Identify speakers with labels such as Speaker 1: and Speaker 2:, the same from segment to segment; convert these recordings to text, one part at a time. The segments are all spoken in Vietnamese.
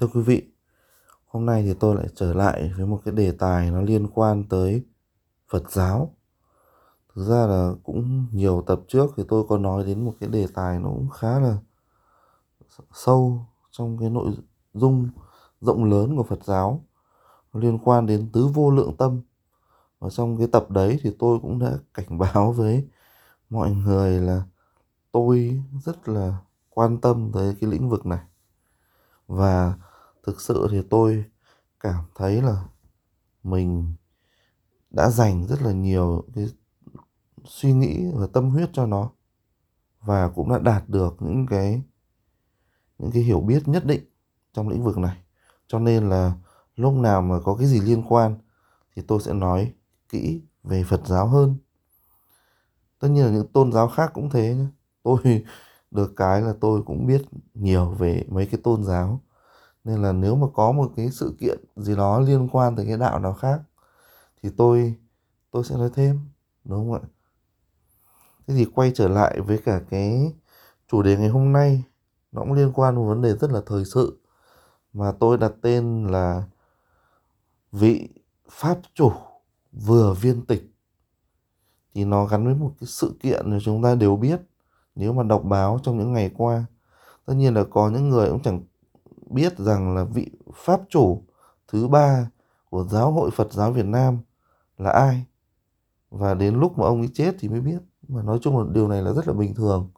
Speaker 1: Thưa quý vị, hôm nay thì tôi lại trở lại với một cái đề tài nó liên quan tới Phật giáo. Thực ra là cũng nhiều tập trước thì tôi có nói đến một cái đề tài nó cũng khá là sâu trong cái nội dung rộng lớn của Phật giáo nó liên quan đến tứ vô lượng tâm. Và trong cái tập đấy thì tôi cũng đã cảnh báo với mọi người là tôi rất là quan tâm tới cái lĩnh vực này. Và thực sự thì tôi cảm thấy là mình đã dành rất là nhiều cái suy nghĩ và tâm huyết cho nó và cũng đã đạt được những cái những cái hiểu biết nhất định trong lĩnh vực này. Cho nên là lúc nào mà có cái gì liên quan thì tôi sẽ nói kỹ về Phật giáo hơn. Tất nhiên là những tôn giáo khác cũng thế nhé tôi được cái là tôi cũng biết nhiều về mấy cái tôn giáo nên là nếu mà có một cái sự kiện gì đó liên quan tới cái đạo nào khác thì tôi tôi sẽ nói thêm, đúng không ạ? Thế thì quay trở lại với cả cái chủ đề ngày hôm nay, nó cũng liên quan một vấn đề rất là thời sự mà tôi đặt tên là vị pháp chủ vừa viên tịch. Thì nó gắn với một cái sự kiện mà chúng ta đều biết, nếu mà đọc báo trong những ngày qua, tất nhiên là có những người cũng chẳng biết rằng là vị pháp chủ thứ ba của giáo hội Phật giáo Việt Nam là ai? Và đến lúc mà ông ấy chết thì mới biết. Mà nói chung là điều này là rất là bình thường.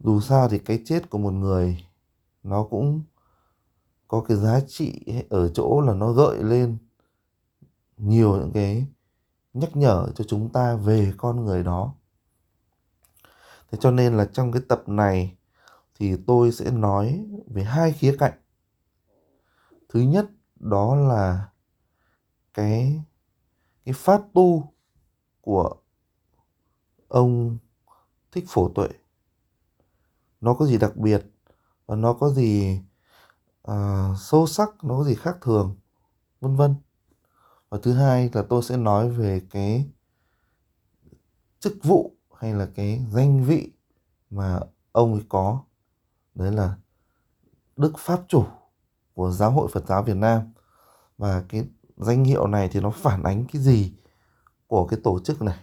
Speaker 1: Dù sao thì cái chết của một người, nó cũng có cái giá trị ở chỗ là nó gợi lên nhiều những cái nhắc nhở cho chúng ta về con người đó. Thế cho nên là trong cái tập này thì tôi sẽ nói về hai khía cạnh. Thứ nhất đó là cái cái pháp tu của ông thích phổ tuệ. Nó có gì đặc biệt và nó có gì uh, sâu sắc nó có gì khác thường vân vân. Và thứ hai là tôi sẽ nói về cái chức vụ hay là cái danh vị mà ông ấy có đấy là đức pháp chủ của giáo hội phật giáo việt nam. Và cái danh hiệu này thì nó phản ánh cái gì của cái tổ chức này?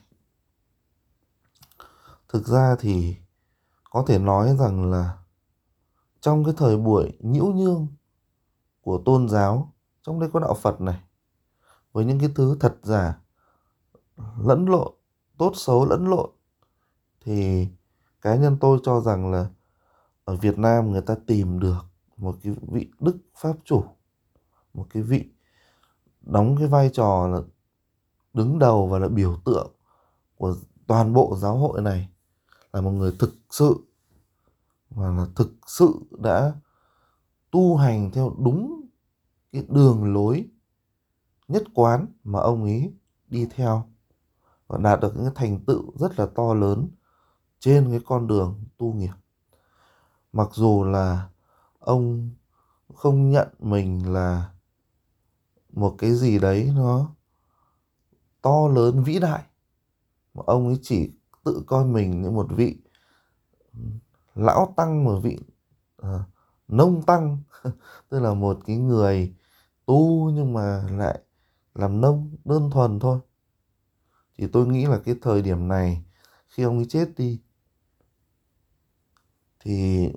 Speaker 1: Thực ra thì có thể nói rằng là trong cái thời buổi nhiễu nhương của tôn giáo trong đây có đạo phật này, với những cái thứ thật giả, lẫn lộn, tốt xấu lẫn lộn, thì cá nhân tôi cho rằng là ở Việt Nam người ta tìm được một cái vị đức pháp chủ, một cái vị đóng cái vai trò là đứng đầu và là biểu tượng của toàn bộ giáo hội này, là một người thực sự, và là thực sự đã tu hành theo đúng cái đường lối nhất quán mà ông ấy đi theo, và đạt được những thành tựu rất là to lớn trên cái con đường tu nghiệp mặc dù là ông không nhận mình là một cái gì đấy nó to lớn vĩ đại mà ông ấy chỉ tự coi mình như một vị lão tăng một vị à, nông tăng tức là một cái người tu nhưng mà lại làm nông đơn thuần thôi. Thì tôi nghĩ là cái thời điểm này khi ông ấy chết đi thì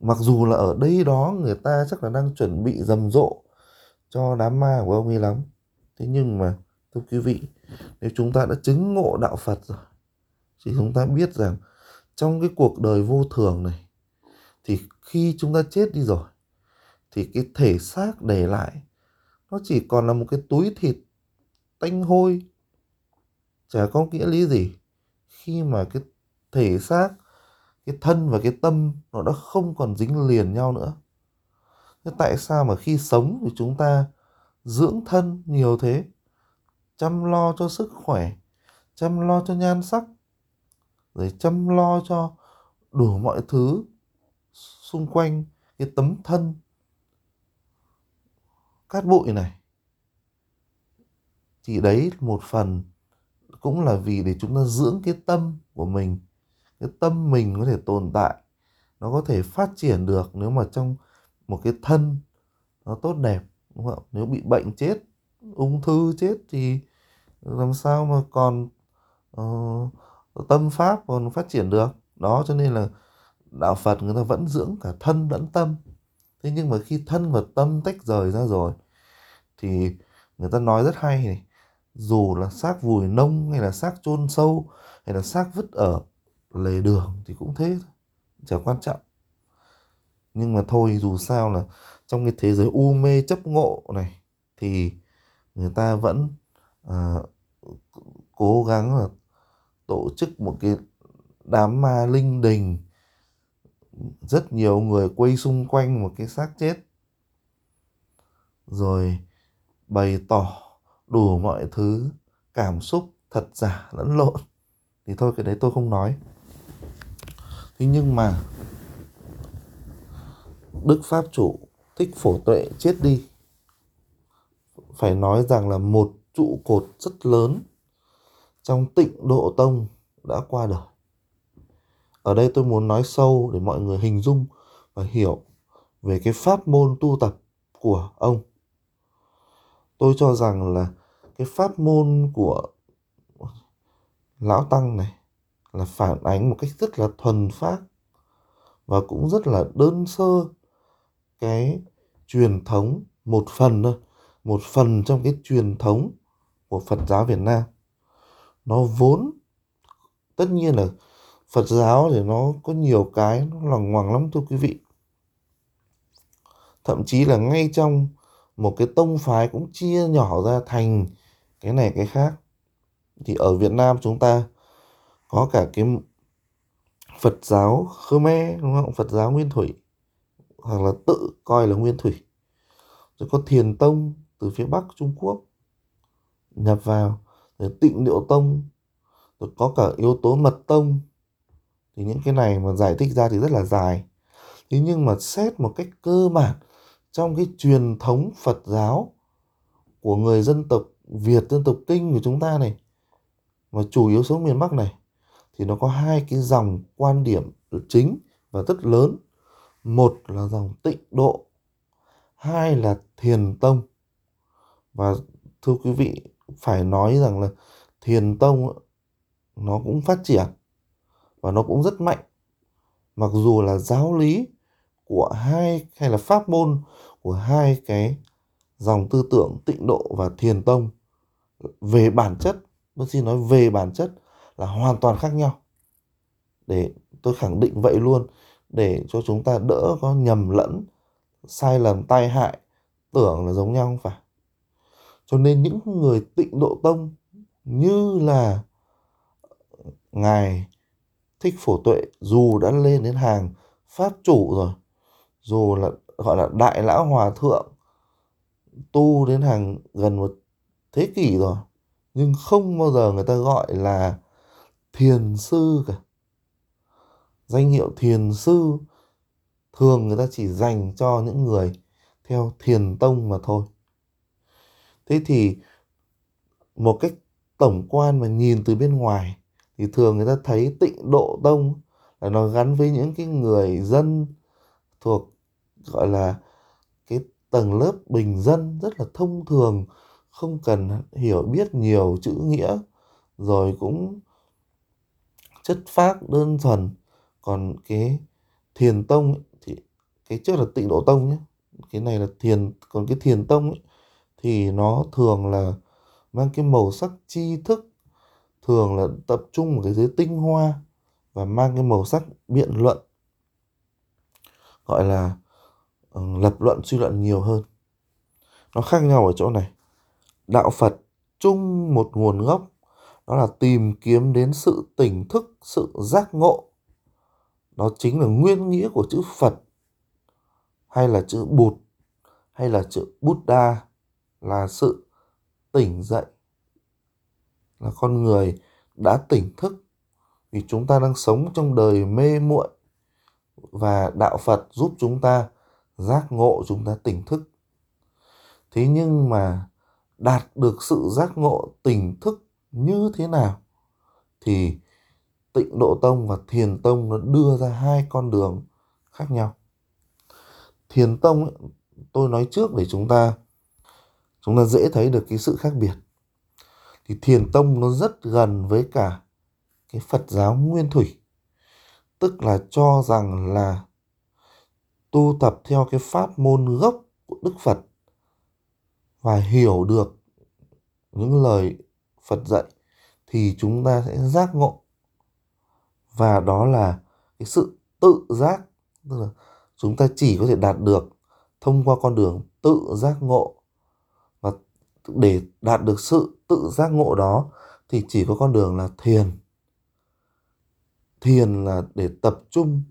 Speaker 1: mặc dù là ở đây đó người ta chắc là đang chuẩn bị rầm rộ cho đám ma của ông ấy lắm. Thế nhưng mà, thưa quý vị, nếu chúng ta đã chứng ngộ đạo phật rồi, thì chúng ta biết rằng trong cái cuộc đời vô thường này, thì khi chúng ta chết đi rồi, thì cái thể xác để lại, nó chỉ còn là một cái túi thịt tanh hôi. Chả có nghĩa lý gì khi mà cái thể xác cái thân và cái tâm nó đã không còn dính liền nhau nữa. Thế tại sao mà khi sống thì chúng ta dưỡng thân nhiều thế? Chăm lo cho sức khỏe, chăm lo cho nhan sắc, rồi chăm lo cho đủ mọi thứ xung quanh cái tấm thân. Cát bụi này, thì đấy một phần cũng là vì để chúng ta dưỡng cái tâm của mình cái tâm mình có thể tồn tại nó có thể phát triển được nếu mà trong một cái thân nó tốt đẹp đúng không nếu bị bệnh chết ung thư chết thì làm sao mà còn uh, tâm pháp còn phát triển được? Đó cho nên là đạo Phật người ta vẫn dưỡng cả thân lẫn tâm. Thế nhưng mà khi thân và tâm tách rời ra rồi thì người ta nói rất hay này dù là xác vùi nông hay là xác chôn sâu hay là xác vứt ở lề đường thì cũng thế chẳng quan trọng. Nhưng mà thôi dù sao là trong cái thế giới u mê chấp ngộ này thì người ta vẫn à, cố gắng là tổ chức một cái đám ma linh đình. Rất nhiều người quay xung quanh một cái xác chết. Rồi bày tỏ đủ mọi thứ cảm xúc thật giả lẫn lộn. Thì thôi cái đấy tôi không nói thế nhưng mà, đức pháp chủ thích phổ tuệ chết đi. Phải nói rằng là một trụ cột rất lớn trong tịnh độ tông đã qua đời. Ở đây tôi muốn nói sâu để mọi người hình dung và hiểu về cái pháp môn tu tập của ông. Tôi cho rằng là cái pháp môn của lão tăng này là phản ánh một cách rất là thuần phát và cũng rất là đơn sơ cái truyền thống một phần thôi, một phần trong cái truyền thống của Phật giáo Việt Nam. Nó vốn, tất nhiên là Phật giáo thì nó có nhiều cái nó lòng ngoằng lắm thưa quý vị. Thậm chí là ngay trong một cái tông phái cũng chia nhỏ ra thành cái này cái khác. Thì ở Việt Nam chúng ta có cả cái Phật giáo Khmer, đúng không? Phật giáo Nguyên Thủy, hoặc là tự coi là Nguyên Thủy. Rồi có Thiền Tông từ phía Bắc Trung Quốc nhập vào, rồi Tịnh Điệu Tông, rồi có cả yếu tố Mật Tông. Thì những cái này mà giải thích ra thì rất là dài. Thế nhưng mà xét một cách cơ bản, trong cái truyền thống Phật giáo của người dân tộc Việt, dân tộc Kinh của chúng ta này, mà chủ yếu sống miền Bắc này thì nó có hai cái dòng quan điểm chính và rất lớn. Một là dòng tịnh độ, hai là thiền tông. Và thưa quý vị, phải nói rằng là thiền tông nó cũng phát triển và nó cũng rất mạnh. Mặc dù là giáo lý của hai, hay là pháp môn của hai cái dòng tư tưởng tịnh độ và thiền tông về bản chất, tôi xin nói về bản chất là hoàn toàn khác nhau. Để tôi khẳng định vậy luôn, để cho chúng ta đỡ có nhầm lẫn, sai lầm, tai hại, tưởng là giống nhau không phải? Cho nên những người tịnh độ tông như là ngài thích phổ tuệ, dù đã lên đến hàng pháp chủ rồi, dù là, gọi là đại lão hòa thượng, tu đến hàng gần một thế kỷ rồi, nhưng không bao giờ người ta gọi là thiền sư cả. Danh hiệu thiền sư, thường người ta chỉ dành cho những người theo thiền tông mà thôi. Thế thì một cách tổng quan mà nhìn từ bên ngoài thì thường người ta thấy tịnh độ tông là nó gắn với những cái người dân thuộc, gọi là, cái tầng lớp bình dân rất là thông thường, không cần hiểu biết nhiều chữ nghĩa, rồi cũng chất phác đơn thuần. Còn cái thiền tông ấy, thì cái trước là tịnh độ tông nhé. Cái này là thiền còn cái thiền tông ấy, thì nó thường là mang cái màu sắc tri thức thường là tập trung vào cái giới tinh hoa và mang cái màu sắc biện luận gọi là uh, lập luận suy luận nhiều hơn. Nó khác nhau ở chỗ này. Đạo phật chung một nguồn gốc đó là tìm kiếm đến sự tỉnh thức, sự giác ngộ đó chính là nguyên nghĩa của chữ phật, hay là chữ bụt, hay là chữ buddha, là sự tỉnh dậy, là con người đã tỉnh thức vì chúng ta đang sống trong đời mê muội và đạo Phật giúp chúng ta giác ngộ, chúng ta tỉnh thức. Thế nhưng mà đạt được sự giác ngộ, tỉnh thức như thế nào thì tịnh độ tông và thiền tông nó đưa ra hai con đường khác nhau. Thiền tông ấy, tôi nói trước để chúng ta chúng ta dễ thấy được cái sự khác biệt. Thì thiền tông nó rất gần với cả cái phật giáo nguyên thủy tức là cho rằng là tu tập theo cái pháp môn gốc của đức phật và hiểu được những lời phật dạy, thì chúng ta sẽ giác ngộ. Và đó là cái sự tự giác. Tức là chúng ta chỉ có thể đạt được thông qua con đường tự giác ngộ. Và để đạt được sự tự giác ngộ đó, thì chỉ có con đường là thiền. Thiền là để tập trung.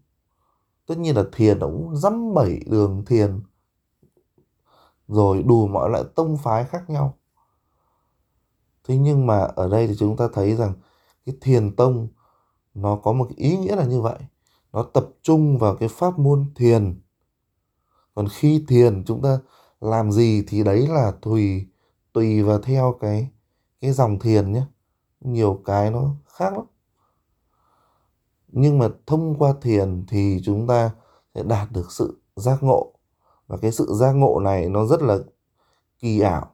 Speaker 1: Tất nhiên là thiền nó cũng dăm bảy đường thiền. Rồi đủ mọi loại tông phái khác nhau thế nhưng mà ở đây thì chúng ta thấy rằng cái thiền tông nó có một cái ý nghĩa là như vậy. Nó tập trung vào cái pháp môn thiền. Còn khi thiền chúng ta làm gì thì đấy là tùy tùy và theo cái cái dòng thiền nhé. Nhiều cái nó khác lắm. Nhưng mà thông qua thiền thì chúng ta sẽ đạt được sự giác ngộ. Và cái sự giác ngộ này nó rất là kỳ ảo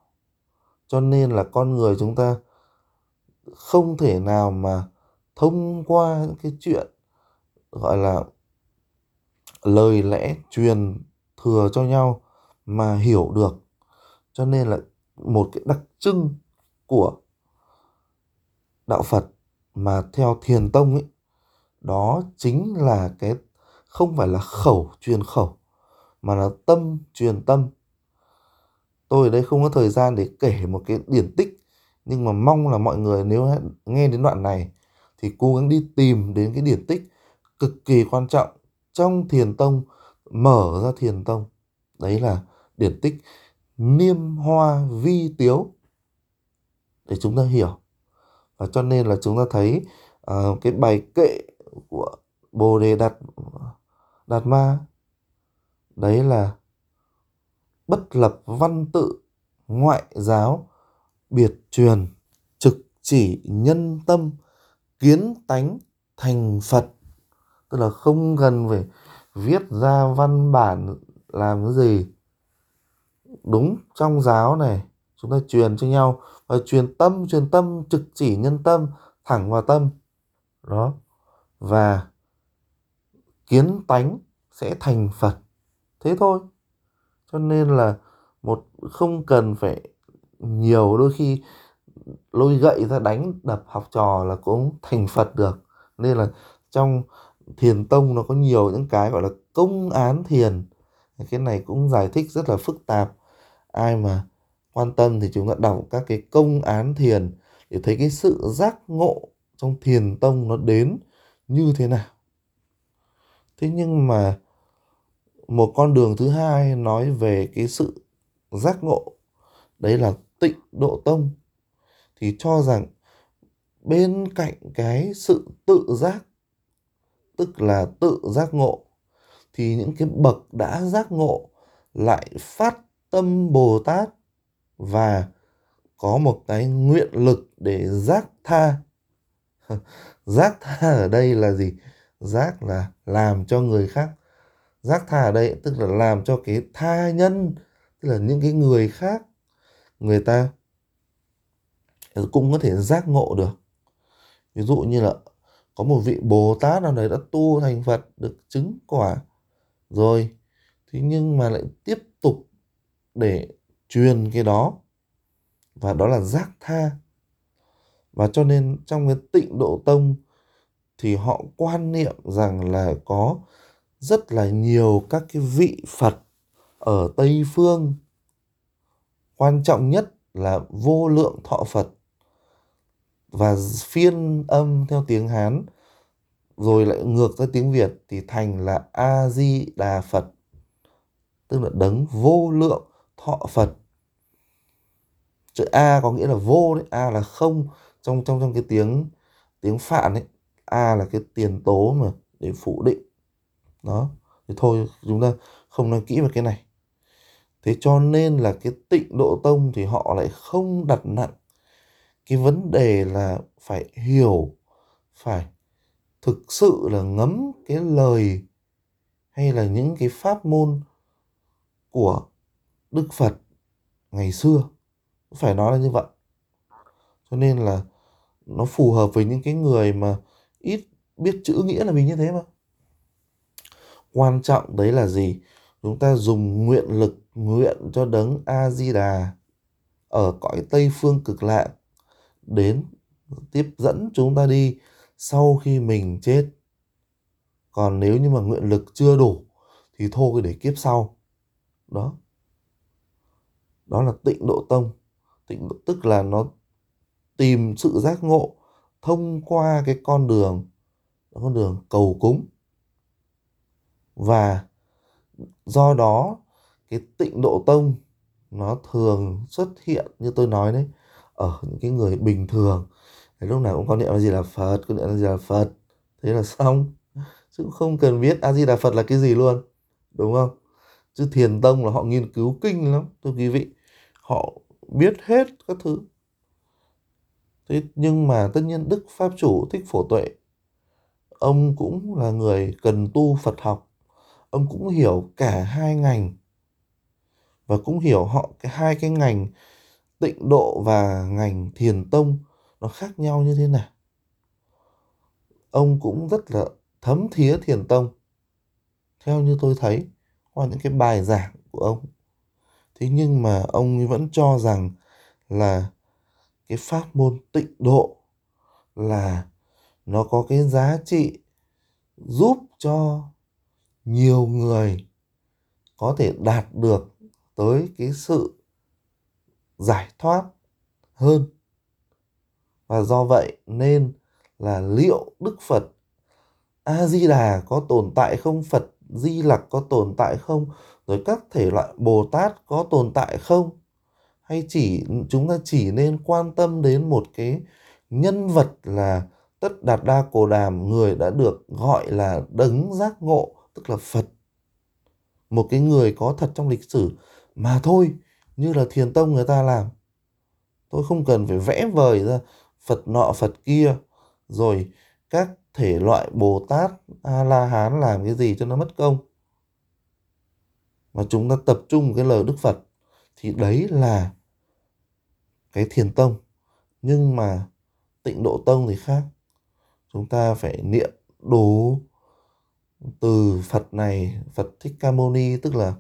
Speaker 1: cho nên là con người chúng ta không thể nào mà thông qua những cái chuyện, gọi là, lời lẽ truyền thừa cho nhau mà hiểu được. Cho nên là một cái đặc trưng của đạo Phật mà theo thiền tông ấy, đó chính là cái, không phải là khẩu truyền khẩu, mà là tâm truyền tâm tôi ở đây không có thời gian để kể một cái điển tích nhưng mà mong là mọi người nếu nghe đến đoạn này thì cố gắng đi tìm đến cái điển tích cực kỳ quan trọng trong thiền tông mở ra thiền tông. Đấy là điển tích niêm hoa vi tiếu. Để chúng ta hiểu. Và cho nên là chúng ta thấy uh, cái bài kệ của bồ đề đạt đạt ma đấy là bất lập văn tự, ngoại giáo, biệt truyền, trực chỉ nhân tâm, kiến tánh, thành phật. Tức là không cần phải viết ra văn bản làm cái gì. Đúng trong giáo này, chúng ta truyền cho nhau và truyền tâm truyền tâm, trực chỉ nhân tâm, thẳng vào tâm. Đó. Và kiến tánh sẽ thành phật. Thế thôi cho nên là một, không cần phải nhiều, đôi khi lôi gậy ra đánh, đập học trò là cũng thành phật được. Nên là trong thiền tông nó có nhiều những cái gọi là công án thiền. Cái này cũng giải thích rất là phức tạp. Ai mà quan tâm thì chúng ta đọc các cái công án thiền để thấy cái sự giác ngộ trong thiền tông nó đến như thế nào. Thế nhưng mà một con đường thứ hai nói về cái sự giác ngộ, đấy là tịnh độ tông. Thì cho rằng bên cạnh cái sự tự giác, tức là tự giác ngộ, thì những cái bậc đã giác ngộ lại phát tâm bồ tát và có một cái nguyện lực để giác tha. Giác tha ở đây là gì? Giác là làm cho người khác giác tha ở đây, tức là làm cho cái tha nhân, tức là những cái người khác, người ta cũng có thể giác ngộ được. Ví dụ như là có một vị bồ tát nào đấy đã tu thành phật, được chứng quả rồi, thế nhưng mà lại tiếp tục để truyền cái đó, và đó là giác tha. Và cho nên trong cái tịnh độ tông thì họ quan niệm rằng là có rất là nhiều các cái vị Phật ở Tây Phương. Quan trọng nhất là vô lượng thọ Phật và phiên âm theo tiếng Hán rồi lại ngược ra tiếng Việt thì thành là A Di Đà Phật. Tức là đấng vô lượng thọ Phật. Chữ A có nghĩa là vô đấy, A là không trong trong trong cái tiếng tiếng Phạn ấy. A là cái tiền tố mà để phủ định đó. Thì thôi, chúng ta không nói kỹ về cái này. Thế cho nên là cái tịnh độ tông thì họ lại không đặt nặng. Cái vấn đề là phải hiểu, phải thực sự là ngấm cái lời hay là những cái pháp môn của đức phật ngày xưa. Phải nói là như vậy. Cho nên là nó phù hợp với những cái người mà ít biết chữ nghĩa là vì như thế mà quan trọng đấy là gì? Chúng ta dùng nguyện lực nguyện cho đấng a di đà ở cõi tây phương cực lạc đến tiếp dẫn chúng ta đi sau khi mình chết. Còn nếu như mà nguyện lực chưa đủ thì thôi để kiếp sau. Đó. Đó là tịnh độ tông. Tịnh độ, tức là nó tìm sự giác ngộ thông qua cái con đường con đường cầu cúng và do đó, cái tịnh độ tông nó thường xuất hiện như tôi nói đấy, ở những cái người bình thường. Thì lúc nào cũng có niệm là gì là phật, có niệm là gì là phật. Thế là xong. Chứ không cần biết a di đà phật là cái gì luôn, đúng không? Chứ thiền tông là họ nghiên cứu kinh lắm, thưa quý vị. Họ biết hết các thứ. Thế nhưng mà tất nhiên đức pháp chủ thích phổ tuệ, ông cũng là người cần tu phật học ông cũng hiểu cả hai ngành và cũng hiểu họ cái hai cái ngành tịnh độ và ngành thiền tông nó khác nhau như thế nào. Ông cũng rất là thấm thía thiền tông. Theo như tôi thấy, qua những cái bài giảng của ông, thế nhưng mà ông vẫn cho rằng là cái pháp môn tịnh độ là nó có cái giá trị giúp cho nhiều người có thể đạt được tới cái sự giải thoát hơn. Và do vậy nên là liệu đức phật a di đà có tồn tại không? Phật di lặc có tồn tại không? Rồi các thể loại bồ tát có tồn tại không? Hay chỉ, chúng ta chỉ nên quan tâm đến một cái nhân vật là tất đạt đa cồ đàm, người đã được gọi là đấng giác ngộ tức là phật, một cái người có thật trong lịch sử mà thôi, như là thiền tông người ta làm. Tôi không cần phải vẽ vời ra phật nọ, phật kia, rồi các thể loại bồ tát a la hán làm cái gì cho nó mất công. Mà chúng ta tập trung cái lời đức phật, thì đấy là cái thiền tông. Nhưng mà tịnh độ tông thì khác. Chúng ta phải niệm đủ từ Phật này, Phật Thích Ca Mâu Ni, tức là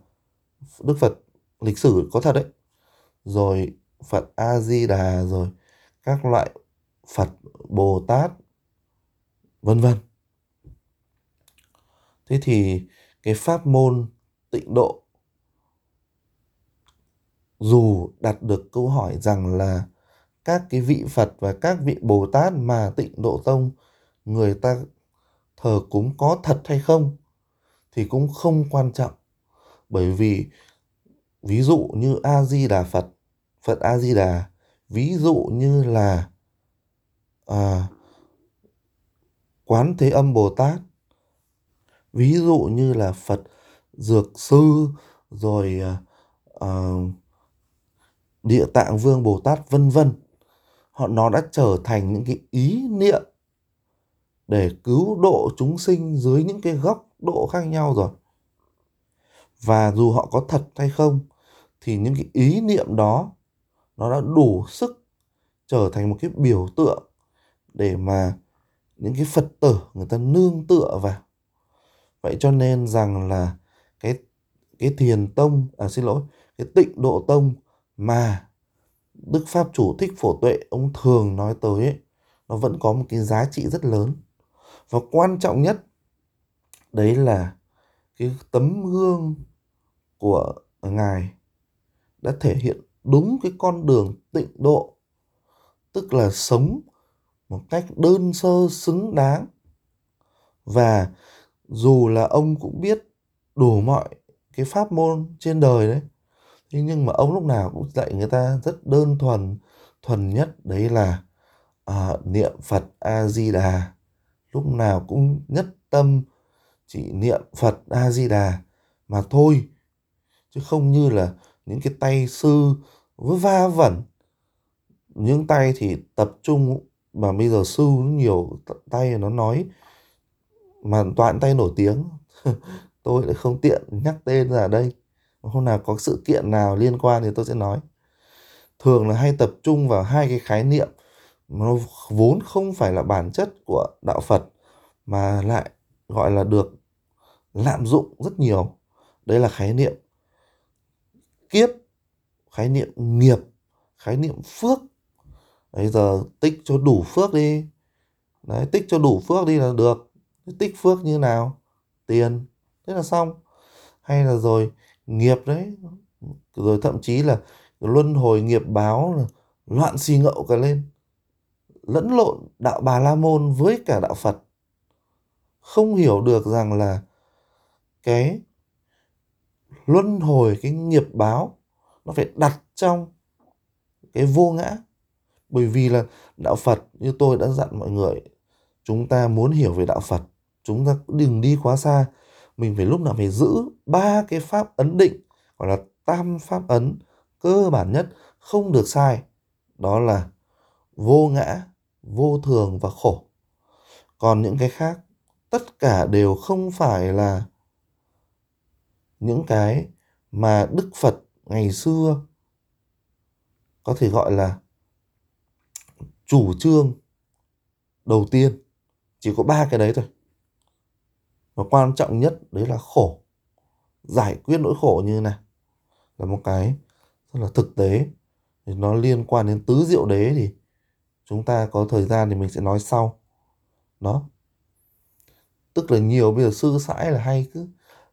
Speaker 1: Đức Phật lịch sử có thật đấy. Rồi Phật A Di Đà, rồi các loại Phật Bồ Tát, vân vân. Thế thì cái pháp môn tịnh độ, dù đặt được câu hỏi rằng là các cái vị Phật và các vị Bồ Tát mà tịnh độ tông, người ta thờ cúng có thật hay không thì cũng không quan trọng. Bởi vì ví dụ như a di đà phật phật a di đà ví dụ như là à, quán thế âm bồ tát ví dụ như là phật dược sư rồi à, à, địa tạng vương bồ tát vân vân họ nó đã trở thành những cái ý niệm để cứu độ chúng sinh dưới những cái góc độ khác nhau rồi. Và dù họ có thật hay không thì những cái ý niệm đó nó đã đủ sức trở thành một cái biểu tượng để mà những cái phật tử người ta nương tựa vào. Vậy cho nên rằng là cái cái thiền tông à xin lỗi cái tịnh độ tông mà đức pháp chủ thích phổ tuệ ông thường nói tới ấy, nó vẫn có một cái giá trị rất lớn và quan trọng nhất đấy là cái tấm gương của ngài đã thể hiện đúng cái con đường tịnh độ tức là sống một cách đơn sơ xứng đáng. Và dù là ông cũng biết đủ mọi cái pháp môn trên đời đấy thế nhưng mà ông lúc nào cũng dạy người ta rất đơn thuần thuần nhất đấy là à, niệm phật a di đà lúc nào cũng nhất tâm chỉ niệm Phật A Di Đà mà thôi, chứ không như là những cái tay sư va vẩn. Những tay thì tập trung, mà bây giờ sư nhiều tay nó nói, mà toàn tay nổi tiếng. Tôi lại không tiện nhắc tên ra đây. Hôm nào có sự kiện nào liên quan thì tôi sẽ nói. Thường là hay tập trung vào hai cái khái niệm nó vốn không phải là bản chất của đạo Phật, mà lại gọi là được lạm dụng rất nhiều. Đây là khái niệm kiếp, khái niệm nghiệp, khái niệm phước. Bây giờ tích cho đủ phước đi. Đấy, tích cho đủ phước đi là được. Tích phước như nào? Tiền. Thế là xong. Hay là rồi nghiệp đấy. Rồi thậm chí là luân hồi nghiệp báo là loạn xì ngậu cả lên lẫn lộn đạo bà la môn với cả đạo phật. Không hiểu được rằng là cái luân hồi, cái nghiệp báo nó phải đặt trong cái vô ngã. Bởi vì là đạo phật như tôi đã dặn mọi người, chúng ta muốn hiểu về đạo phật, chúng ta đừng đi quá xa. Mình phải lúc nào phải giữ ba cái pháp ấn định, gọi là tam pháp ấn cơ bản nhất, không được sai. Đó là vô ngã vô thường và khổ. Còn những cái khác, tất cả đều không phải là những cái mà đức phật ngày xưa có thể gọi là chủ trương đầu tiên. Chỉ có ba cái đấy thôi. Và quan trọng nhất đấy là khổ. Giải quyết nỗi khổ như này là một cái rất là thực tế. Thì nó liên quan đến tứ diệu đế thì chúng ta có thời gian thì mình sẽ nói sau. Đó. Tức là nhiều bây giờ sư sãi là hay cứ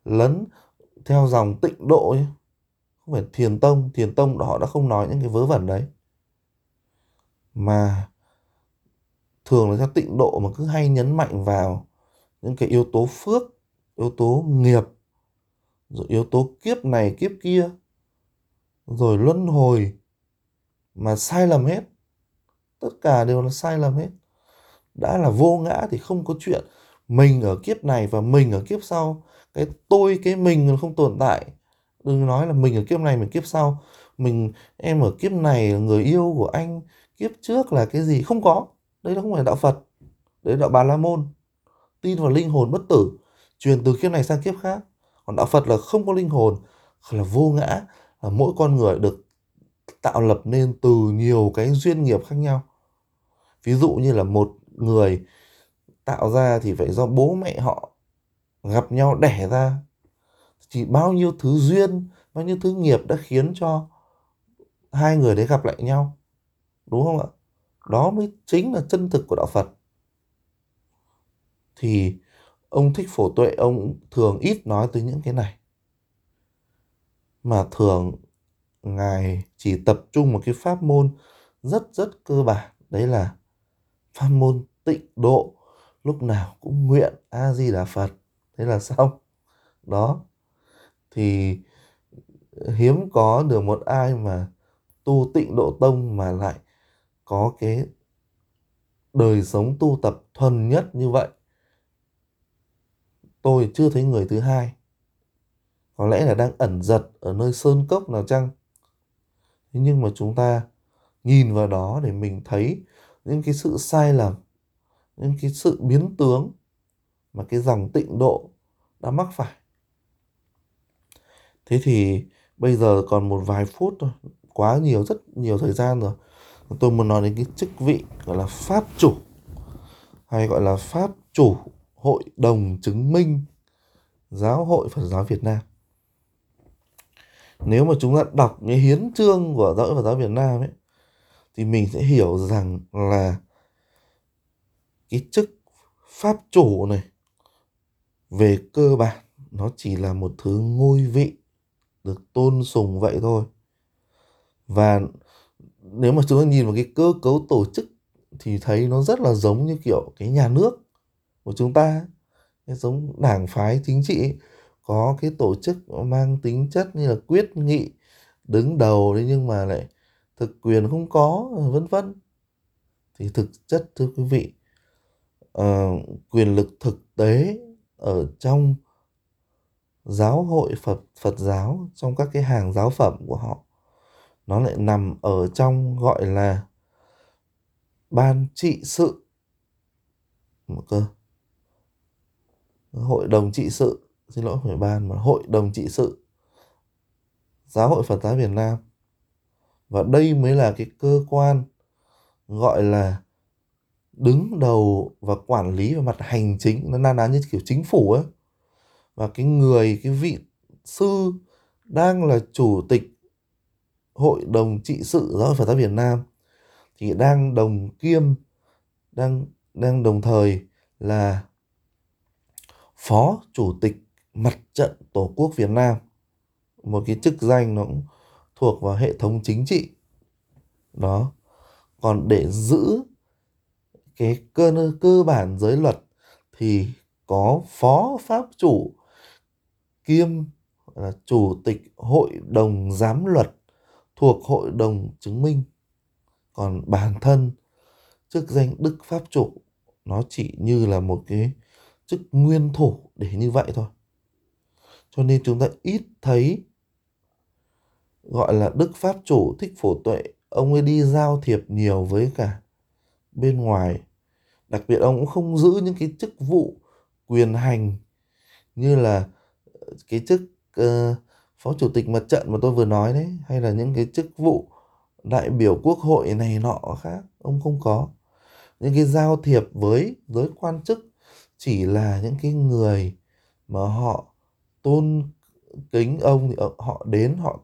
Speaker 1: lấn theo dòng tịnh độ nhé không phải thiền tông thiền tông họ đã không nói những cái vớ vẩn đấy. Mà thường là theo tịnh độ mà cứ hay nhấn mạnh vào những cái yếu tố phước, yếu tố nghiệp, rồi yếu tố kiếp này, kiếp kia, rồi luân hồi mà sai lầm hết tất cả đều là sai lầm hết. Đã là vô ngã thì không có chuyện mình ở kiếp này và mình ở kiếp sau. Cái tôi, cái mình không tồn tại. Đừng nói là mình ở kiếp này, mình kiếp sau. Mình, em ở kiếp này là người yêu của anh. Kiếp trước là cái gì? Không có. Đấy là không phải đạo phật. Đấy là đạo bà la môn. Tin vào linh hồn bất tử. Truyền từ kiếp này sang kiếp khác. Còn đạo phật là không có linh hồn. Là vô ngã. Là mỗi con người được tạo lập nên từ nhiều cái duyên nghiệp khác nhau ví dụ như là một người tạo ra thì phải do bố mẹ họ gặp nhau đẻ ra. Chỉ bao nhiêu thứ duyên, bao nhiêu thứ nghiệp đã khiến cho hai người đấy gặp lại nhau, đúng không ạ? Đó mới chính là chân thực của đạo phật. Thì ông thích phổ tuệ, ông thường ít nói tới những cái này. Mà thường ngài chỉ tập trung một cái pháp môn rất rất cơ bản. Đấy là pháp môn tịnh độ, lúc nào cũng nguyện a di đà phật. Thế là xong. Đó. Thì hiếm có được một ai mà tu tịnh độ tông mà lại có cái đời sống tu tập thuần nhất như vậy. Tôi chưa thấy người thứ hai. Có lẽ là đang ẩn giật ở nơi sơn cốc nào chăng? Nhưng mà chúng ta nhìn vào đó để mình thấy những cái sự sai lầm, những cái sự biến tướng mà cái dòng tịnh độ đã mắc phải. Thế thì bây giờ còn một vài phút thôi, quá nhiều, rất nhiều thời gian rồi. Tôi muốn nói đến cái chức vị gọi là pháp chủ, hay gọi là pháp chủ hội đồng chứng minh giáo hội phật giáo việt nam. Nếu mà chúng ta đọc cái hiến chương của giáo hội phật giáo việt nam ấy thì mình sẽ hiểu rằng là cái chức pháp chủ này về cơ bản nó chỉ là một thứ ngôi vị được tôn sùng vậy thôi. Và nếu mà chúng ta nhìn vào cái cơ cấu tổ chức thì thấy nó rất là giống như kiểu cái nhà nước của chúng ta. Giống đảng phái chính trị, có cái tổ chức mang tính chất như là quyết nghị, đứng đầu đấy nhưng mà lại thực quyền không có vân vân. Thì thực chất thưa quý vị uh, quyền lực thực tế ở trong giáo hội Phật Phật giáo trong các cái hàng giáo phẩm của họ nó lại nằm ở trong gọi là ban trị sự. Một cơ hội đồng trị sự xin lỗi phải ban mà hội đồng trị sự. Giáo hội phật giáo việt nam và đây mới là cái cơ quan gọi là đứng đầu và quản lý về mặt hành chính, nó na ná như kiểu chính phủ ấy. Và cái người, cái vị sư đang là chủ tịch hội đồng trị sự giáo hội Phật giáo Việt Nam thì đang đồng kiêm, đang đang đồng thời là phó chủ tịch mặt trận tổ quốc Việt Nam. Một cái chức danh nó cũng thuộc vào hệ thống chính trị. Đó. Còn để giữ cái cơ cơ bản giới luật thì có phó pháp chủ kiêm là chủ tịch hội đồng giám luật thuộc hội đồng chứng minh. Còn bản thân chức danh đức pháp chủ, nó chỉ như là một cái chức nguyên thủ để như vậy thôi. Cho nên chúng ta ít thấy gọi là đức pháp chủ thích phổ tuệ ông ấy đi giao thiệp nhiều với cả bên ngoài. Đặc biệt ông cũng không giữ những cái chức vụ quyền hành như là ờ, cái chức uh, phó chủ tịch mặt trận mà tôi vừa nói đấy hay là những cái chức vụ đại biểu quốc hội này nọ khác ông không có. Những cái giao thiệp với giới quan chức chỉ là những cái người mà họ tôn kính ông thì ờ, họ đến họ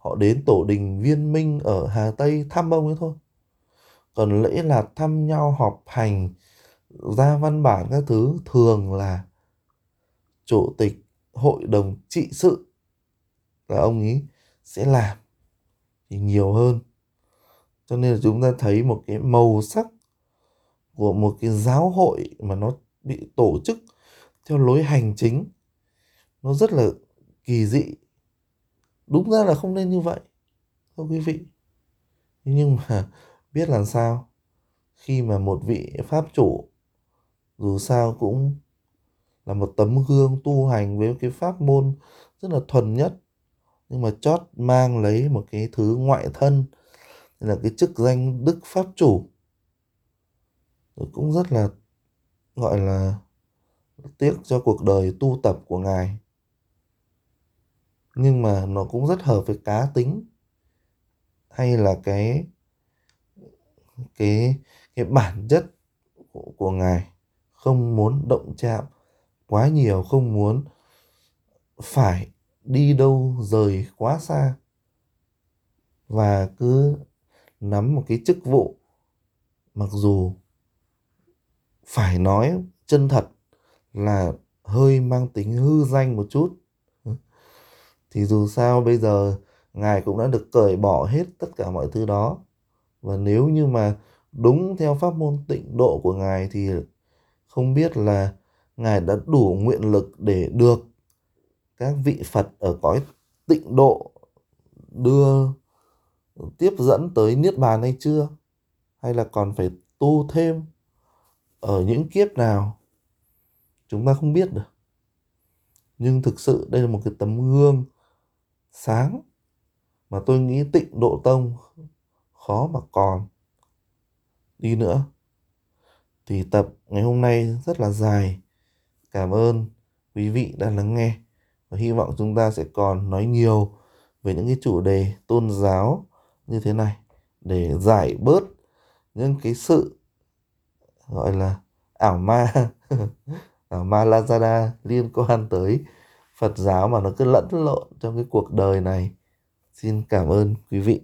Speaker 1: họ đến tổ đình viên minh ở hà tây thăm ông ấy thôi. Còn lễ là thăm nhau, họp hành, ra văn bản các thứ, thường là chủ tịch hội đồng trị sự là ông ấy sẽ làm. Thì nhiều hơn. Cho nên là chúng ta thấy một cái màu sắc của một cái giáo hội mà nó bị tổ chức theo lối hành chính, nó rất là kỳ dị đúng ra là không nên như vậy, thưa quý vị. Nhưng mà biết làm sao? Khi mà một vị pháp chủ, dù sao cũng là một tấm gương tu hành với cái pháp môn rất là thuần nhất, nhưng mà chót mang lấy một cái thứ ngoại thân là cái chức danh đức pháp chủ, Rồi cũng rất là, gọi là, tiếc cho cuộc đời tu tập của ngài nhưng mà nó cũng rất hợp với cá tính. Hay là cái cái cái bản chất của, của ngài. Không muốn động chạm quá nhiều không muốn phải đi đâu rời quá xa. Và cứ nắm một cái chức vụ mặc dù phải nói chân thật là hơi mang tính hư danh một chút thì dù sao bây giờ ngài cũng đã được cởi bỏ hết tất cả mọi thứ đó. Và nếu như mà đúng theo pháp môn tịnh độ của ngài thì không biết là ngài đã đủ nguyện lực để được các vị phật ở cõi tịnh độ đưa, tiếp dẫn tới niết bàn hay chưa? Hay là còn phải tu thêm ở những kiếp nào? Chúng ta không biết được. Nhưng thực sự đây là một cái tấm gương sáng. Mà tôi nghĩ tịnh độ tông khó mà còn. Đi nữa. Thì tập ngày hôm nay rất là dài. Cảm ơn quý vị đã lắng nghe. Và hy vọng chúng ta sẽ còn nói nhiều về những cái chủ đề tôn giáo như thế này để giải bớt những cái sự, gọi là, ảo ma ảo ma Lazada liên quan tới Phật giáo mà nó cứ lẫn lộn trong cái cuộc đời này. Xin cảm ơn quý vị.